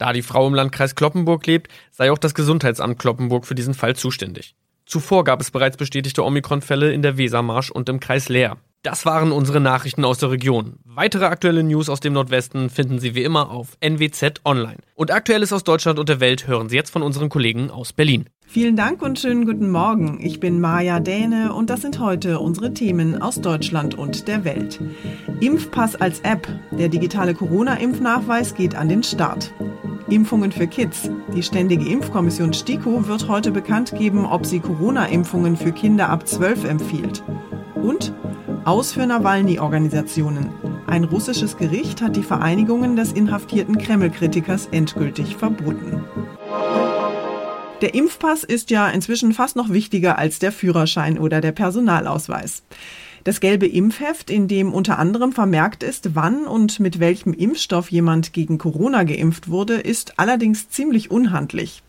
Da die Frau im Landkreis Kloppenburg lebt, sei auch das Gesundheitsamt Kloppenburg für diesen Fall zuständig. Zuvor gab es bereits bestätigte Omikron-Fälle in der Wesermarsch und im Kreis Leer. Das waren unsere Nachrichten aus der Region. Weitere aktuelle News aus dem Nordwesten finden Sie wie immer auf NWZ Online. Und Aktuelles aus Deutschland und der Welt hören Sie jetzt von unseren Kollegen aus Berlin. Vielen Dank und schönen guten Morgen. Ich bin Maja Däne und das sind heute unsere Themen aus Deutschland und der Welt. Impfpass als App. Der digitale Corona-Impfnachweis geht an den Start. Impfungen für Kids. Die Ständige Impfkommission STIKO wird heute bekannt geben, ob sie Corona-Impfungen für Kinder ab 12 empfiehlt. Und Aus für Nawalny-Organisationen. Ein russisches Gericht hat die Vereinigungen des inhaftierten Kreml-Kritikers endgültig verboten. Der Impfpass ist ja inzwischen fast noch wichtiger als der Führerschein oder der Personalausweis. Das gelbe Impfheft, in dem unter anderem vermerkt ist, wann und mit welchem Impfstoff jemand gegen Corona geimpft wurde, ist allerdings ziemlich unhandlich.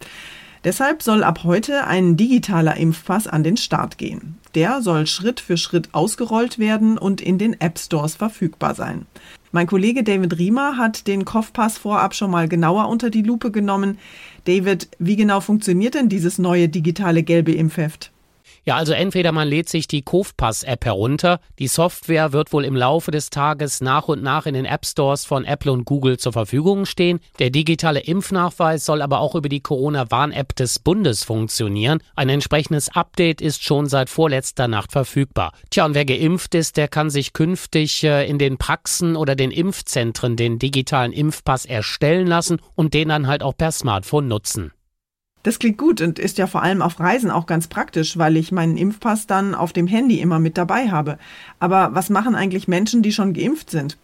Deshalb soll ab heute ein digitaler Impfpass an den Start gehen. Der soll Schritt für Schritt ausgerollt werden und in den App Stores verfügbar sein. Mein Kollege David Riemer hat den Kopfpass vorab schon mal genauer unter die Lupe genommen. David, wie genau funktioniert denn dieses neue digitale gelbe Impfheft? Ja, also entweder man lädt sich die Kofpass-App herunter. Die Software wird wohl im Laufe des Tages nach und nach in den App Stores von Apple und Google zur Verfügung stehen. Der digitale Impfnachweis soll aber auch über die Corona-Warn-App des Bundes funktionieren. Ein entsprechendes Update ist schon seit vorletzter Nacht verfügbar. Tja, und wer geimpft ist, der kann sich künftig äh, in den Praxen oder den Impfzentren den digitalen Impfpass erstellen lassen und den dann halt auch per Smartphone nutzen. Das klingt gut und ist ja vor allem auf Reisen auch ganz praktisch, weil ich meinen Impfpass dann auf dem Handy immer mit dabei habe. Aber was machen eigentlich Menschen, die schon geimpft sind?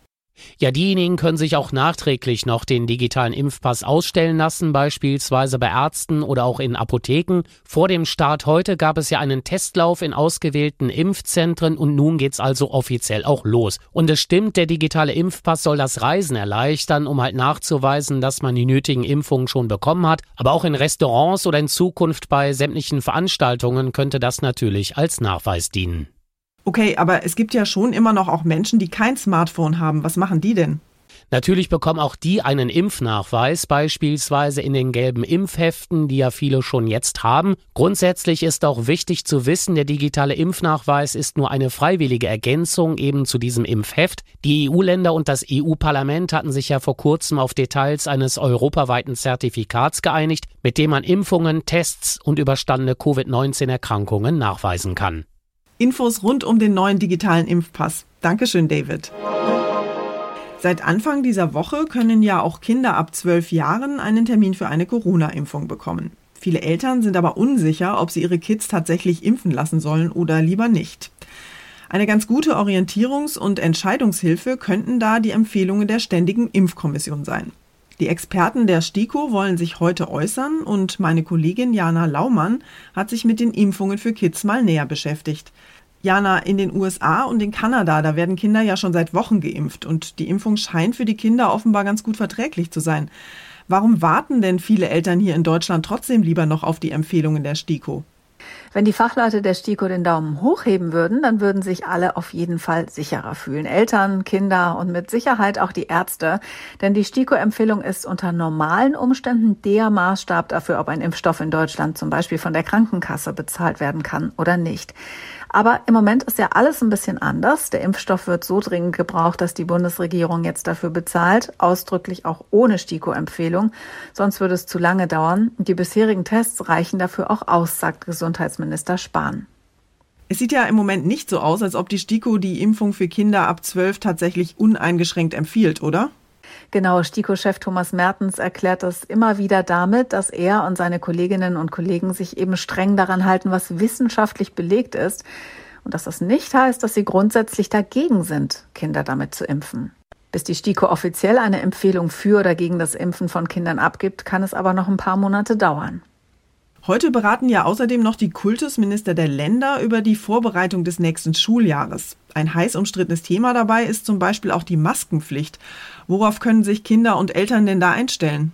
Ja, diejenigen können sich auch nachträglich noch den digitalen Impfpass ausstellen lassen, beispielsweise bei Ärzten oder auch in Apotheken. Vor dem Start heute gab es ja einen Testlauf in ausgewählten Impfzentren und nun geht's also offiziell auch los. Und es stimmt, der digitale Impfpass soll das Reisen erleichtern, um halt nachzuweisen, dass man die nötigen Impfungen schon bekommen hat. Aber auch in Restaurants oder in Zukunft bei sämtlichen Veranstaltungen könnte das natürlich als Nachweis dienen. Okay, aber es gibt ja schon immer noch auch Menschen, die kein Smartphone haben. Was machen die denn? Natürlich bekommen auch die einen Impfnachweis, beispielsweise in den gelben Impfheften, die ja viele schon jetzt haben. Grundsätzlich ist auch wichtig zu wissen, der digitale Impfnachweis ist nur eine freiwillige Ergänzung eben zu diesem Impfheft. Die EU-Länder und das EU-Parlament hatten sich ja vor kurzem auf Details eines europaweiten Zertifikats geeinigt, mit dem man Impfungen, Tests und überstandene Covid-19-Erkrankungen nachweisen kann. Infos rund um den neuen digitalen Impfpass. Dankeschön, David. Seit Anfang dieser Woche können ja auch Kinder ab zwölf Jahren einen Termin für eine Corona-Impfung bekommen. Viele Eltern sind aber unsicher, ob sie ihre Kids tatsächlich impfen lassen sollen oder lieber nicht. Eine ganz gute Orientierungs- und Entscheidungshilfe könnten da die Empfehlungen der Ständigen Impfkommission sein. Die Experten der STIKO wollen sich heute äußern und meine Kollegin Jana Laumann hat sich mit den Impfungen für Kids mal näher beschäftigt. Jana, in den USA und in Kanada, da werden Kinder ja schon seit Wochen geimpft und die Impfung scheint für die Kinder offenbar ganz gut verträglich zu sein. Warum warten denn viele Eltern hier in Deutschland trotzdem lieber noch auf die Empfehlungen der STIKO? Wenn die Fachleute der STIKO den Daumen hochheben würden, dann würden sich alle auf jeden Fall sicherer fühlen. Eltern, Kinder und mit Sicherheit auch die Ärzte. Denn die STIKO-Empfehlung ist unter normalen Umständen der Maßstab dafür, ob ein Impfstoff in Deutschland zum Beispiel von der Krankenkasse bezahlt werden kann oder nicht. Aber im Moment ist ja alles ein bisschen anders. Der Impfstoff wird so dringend gebraucht, dass die Bundesregierung jetzt dafür bezahlt, ausdrücklich auch ohne STIKO-Empfehlung. Sonst würde es zu lange dauern. Die bisherigen Tests reichen dafür auch aus, sagt Gesundheitsminister Spahn. Es sieht ja im Moment nicht so aus, als ob die STIKO die Impfung für Kinder ab 12 tatsächlich uneingeschränkt empfiehlt, oder? Genau, STIKO-Chef Thomas Mertens erklärt das immer wieder damit, dass er und seine Kolleginnen und Kollegen sich eben streng daran halten, was wissenschaftlich belegt ist. Und dass das nicht heißt, dass sie grundsätzlich dagegen sind, Kinder damit zu impfen. Bis die STIKO offiziell eine Empfehlung für oder gegen das Impfen von Kindern abgibt, kann es aber noch ein paar Monate dauern. Heute beraten ja außerdem noch die Kultusminister der Länder über die Vorbereitung des nächsten Schuljahres. Ein heiß umstrittenes Thema dabei ist zum Beispiel auch die Maskenpflicht. Worauf können sich Kinder und Eltern denn da einstellen?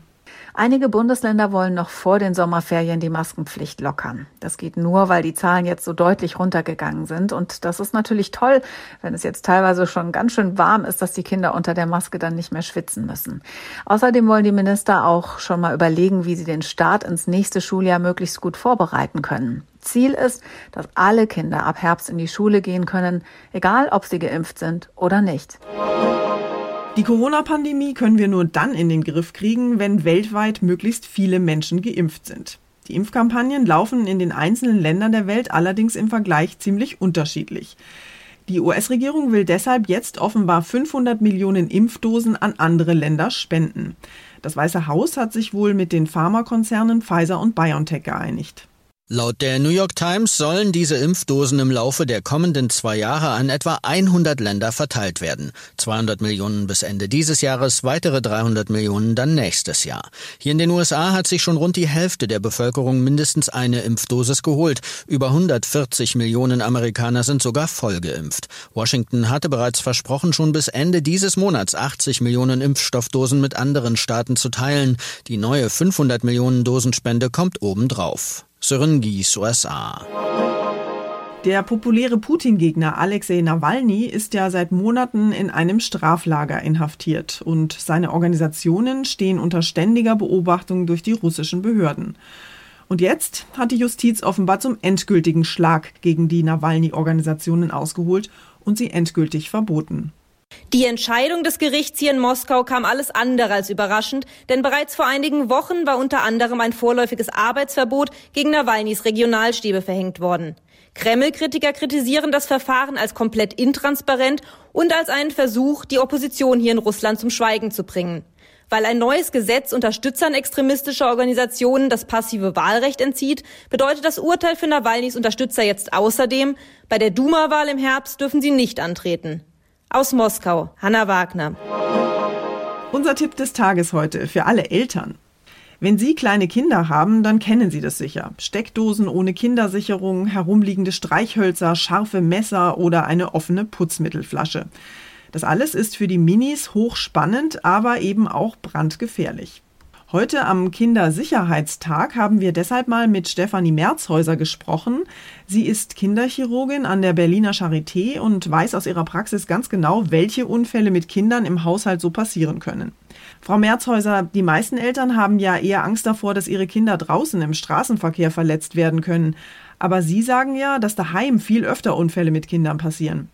Einige Bundesländer wollen noch vor den Sommerferien die Maskenpflicht lockern. Das geht nur, weil die Zahlen jetzt so deutlich runtergegangen sind. Und das ist natürlich toll, wenn es jetzt teilweise schon ganz schön warm ist, dass die Kinder unter der Maske dann nicht mehr schwitzen müssen. Außerdem wollen die Minister auch schon mal überlegen, wie sie den Start ins nächste Schuljahr möglichst gut vorbereiten können. Ziel ist, dass alle Kinder ab Herbst in die Schule gehen können, egal ob sie geimpft sind oder nicht. Die Corona-Pandemie können wir nur dann in den Griff kriegen, wenn weltweit möglichst viele Menschen geimpft sind. Die Impfkampagnen laufen in den einzelnen Ländern der Welt allerdings im Vergleich ziemlich unterschiedlich. Die US-Regierung will deshalb jetzt offenbar 500 Millionen Impfdosen an andere Länder spenden. Das Weiße Haus hat sich wohl mit den Pharmakonzernen Pfizer und BioNTech geeinigt. Laut der New York Times sollen diese Impfdosen im Laufe der kommenden zwei Jahre an etwa 100 Länder verteilt werden. 200 Millionen bis Ende dieses Jahres, weitere 300 Millionen dann nächstes Jahr. Hier in den USA hat sich schon rund die Hälfte der Bevölkerung mindestens eine Impfdosis geholt. Über 140 Millionen Amerikaner sind sogar voll geimpft. Washington hatte bereits versprochen, schon bis Ende dieses Monats 80 Millionen Impfstoffdosen mit anderen Staaten zu teilen. Die neue 500 Millionen Dosenspende kommt obendrauf. Sören Gies, USA. Der populäre Putin-Gegner Alexei Nawalny ist ja seit Monaten in einem Straflager inhaftiert und seine Organisationen stehen unter ständiger Beobachtung durch die russischen Behörden. Und jetzt hat die Justiz offenbar zum endgültigen Schlag gegen die Nawalny-Organisationen ausgeholt und sie endgültig verboten. Die Entscheidung des Gerichts hier in Moskau kam alles andere als überraschend, denn bereits vor einigen Wochen war unter anderem ein vorläufiges Arbeitsverbot gegen Nawalnys Regionalstäbe verhängt worden. Kreml-Kritiker kritisieren das Verfahren als komplett intransparent und als einen Versuch, die Opposition hier in Russland zum Schweigen zu bringen. Weil ein neues Gesetz Unterstützern extremistischer Organisationen das passive Wahlrecht entzieht, bedeutet das Urteil für Nawalnys Unterstützer jetzt außerdem, bei der Duma-Wahl im Herbst dürfen sie nicht antreten. Aus Moskau, Hanna Wagner. Unser Tipp des Tages heute für alle Eltern. Wenn Sie kleine Kinder haben, dann kennen Sie das sicher. Steckdosen ohne Kindersicherung, herumliegende Streichhölzer, scharfe Messer oder eine offene Putzmittelflasche. Das alles ist für die Minis hochspannend, aber eben auch brandgefährlich. Heute am Kindersicherheitstag haben wir deshalb mal mit Stefanie Merzhäuser gesprochen. Sie ist Kinderchirurgin an der Berliner Charité und weiß aus ihrer Praxis ganz genau, welche Unfälle mit Kindern im Haushalt so passieren können. Frau Merzhäuser, die meisten Eltern haben ja eher Angst davor, dass ihre Kinder draußen im Straßenverkehr verletzt werden können. Aber Sie sagen ja, dass daheim viel öfter Unfälle mit Kindern passieren.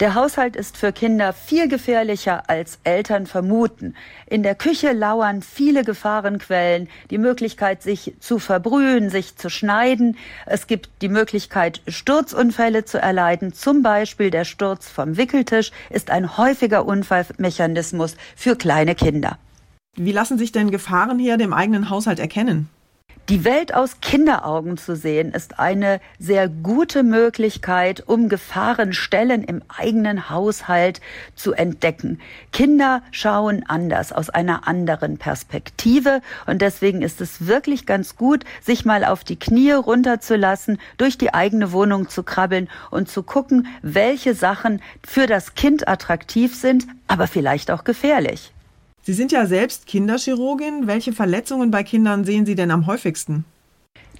Der Haushalt ist für Kinder viel gefährlicher als Eltern vermuten. In der Küche lauern viele Gefahrenquellen, die Möglichkeit, sich zu verbrühen, sich zu schneiden. Es gibt die Möglichkeit, Sturzunfälle zu erleiden. Zum Beispiel der Sturz vom Wickeltisch ist ein häufiger Unfallmechanismus für kleine Kinder. Wie lassen sich denn Gefahrenherde im eigenen Haushalt erkennen? Die Welt aus Kinderaugen zu sehen, ist eine sehr gute Möglichkeit, um Gefahrenstellen im eigenen Haushalt zu entdecken. Kinder schauen anders, aus einer anderen Perspektive und deswegen ist es wirklich ganz gut, sich mal auf die Knie runterzulassen, durch die eigene Wohnung zu krabbeln und zu gucken, welche Sachen für das Kind attraktiv sind, aber vielleicht auch gefährlich. Sie sind ja selbst Kinderchirurgin. Welche Verletzungen bei Kindern sehen Sie denn am häufigsten?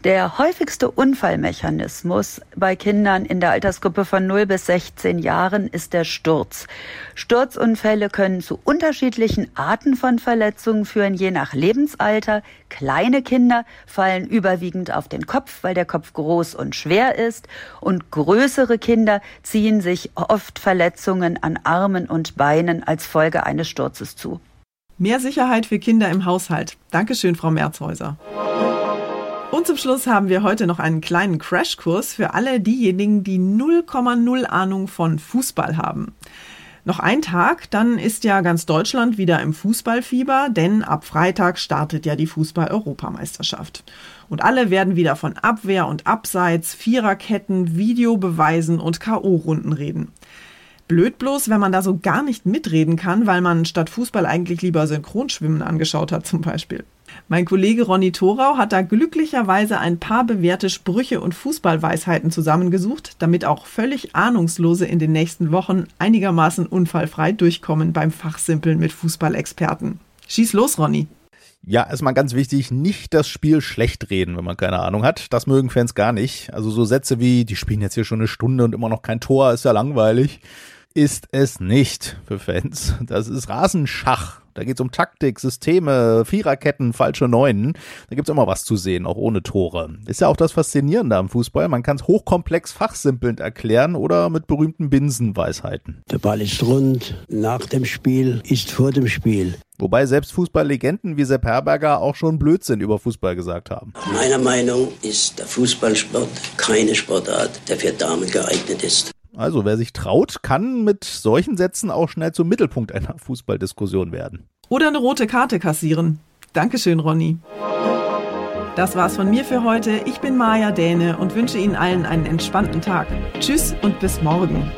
Der häufigste Unfallmechanismus bei Kindern in der Altersgruppe von 0 bis 16 Jahren ist der Sturz. Sturzunfälle können zu unterschiedlichen Arten von Verletzungen führen, je nach Lebensalter. Kleine Kinder fallen überwiegend auf den Kopf, weil der Kopf groß und schwer ist. Und größere Kinder ziehen sich oft Verletzungen an Armen und Beinen als Folge eines Sturzes zu. Mehr Sicherheit für Kinder im Haushalt. Dankeschön, Frau Merzhäuser. Und zum Schluss haben wir heute noch einen kleinen Crashkurs für alle diejenigen, die 0,0 Ahnung von Fußball haben. Noch ein Tag, dann ist ja ganz Deutschland wieder im Fußballfieber, denn ab Freitag startet ja die Fußball-Europameisterschaft. Und alle werden wieder von Abwehr und Abseits, Viererketten, Videobeweisen und K.O.-Runden reden. Blöd bloß, wenn man da so gar nicht mitreden kann, weil man statt Fußball eigentlich lieber Synchronschwimmen angeschaut hat zum Beispiel. Mein Kollege Ronny Thorau hat da glücklicherweise ein paar bewährte Sprüche und Fußballweisheiten zusammengesucht, damit auch völlig Ahnungslose in den nächsten Wochen einigermaßen unfallfrei durchkommen beim Fachsimpeln mit Fußballexperten. Schieß los, Ronny. Ja, erstmal ganz wichtig, nicht das Spiel schlecht reden, wenn man keine Ahnung hat. Das mögen Fans gar nicht. Also so Sätze wie, die spielen jetzt hier schon eine Stunde und immer noch kein Tor, ist ja langweilig ist es nicht für Fans. Das ist Rasenschach. Da geht es um Taktik, Systeme, Viererketten, falsche Neunen. Da gibt es immer was zu sehen, auch ohne Tore. Ist ja auch das Faszinierende am Fußball. Man kann es hochkomplex fachsimpelnd erklären oder mit berühmten Binsenweisheiten. Der Ball ist rund, nach dem Spiel ist vor dem Spiel. Wobei selbst Fußballlegenden wie Sepp Herberger auch schon Blödsinn über Fußball gesagt haben. Meiner Meinung ist der Fußballsport keine Sportart, der für Damen geeignet ist. Also wer sich traut, kann mit solchen Sätzen auch schnell zum Mittelpunkt einer Fußballdiskussion werden. Oder eine rote Karte kassieren. Dankeschön, Ronny. Das war's von mir für heute. Ich bin Maja Däne und wünsche Ihnen allen einen entspannten Tag. Tschüss und bis morgen.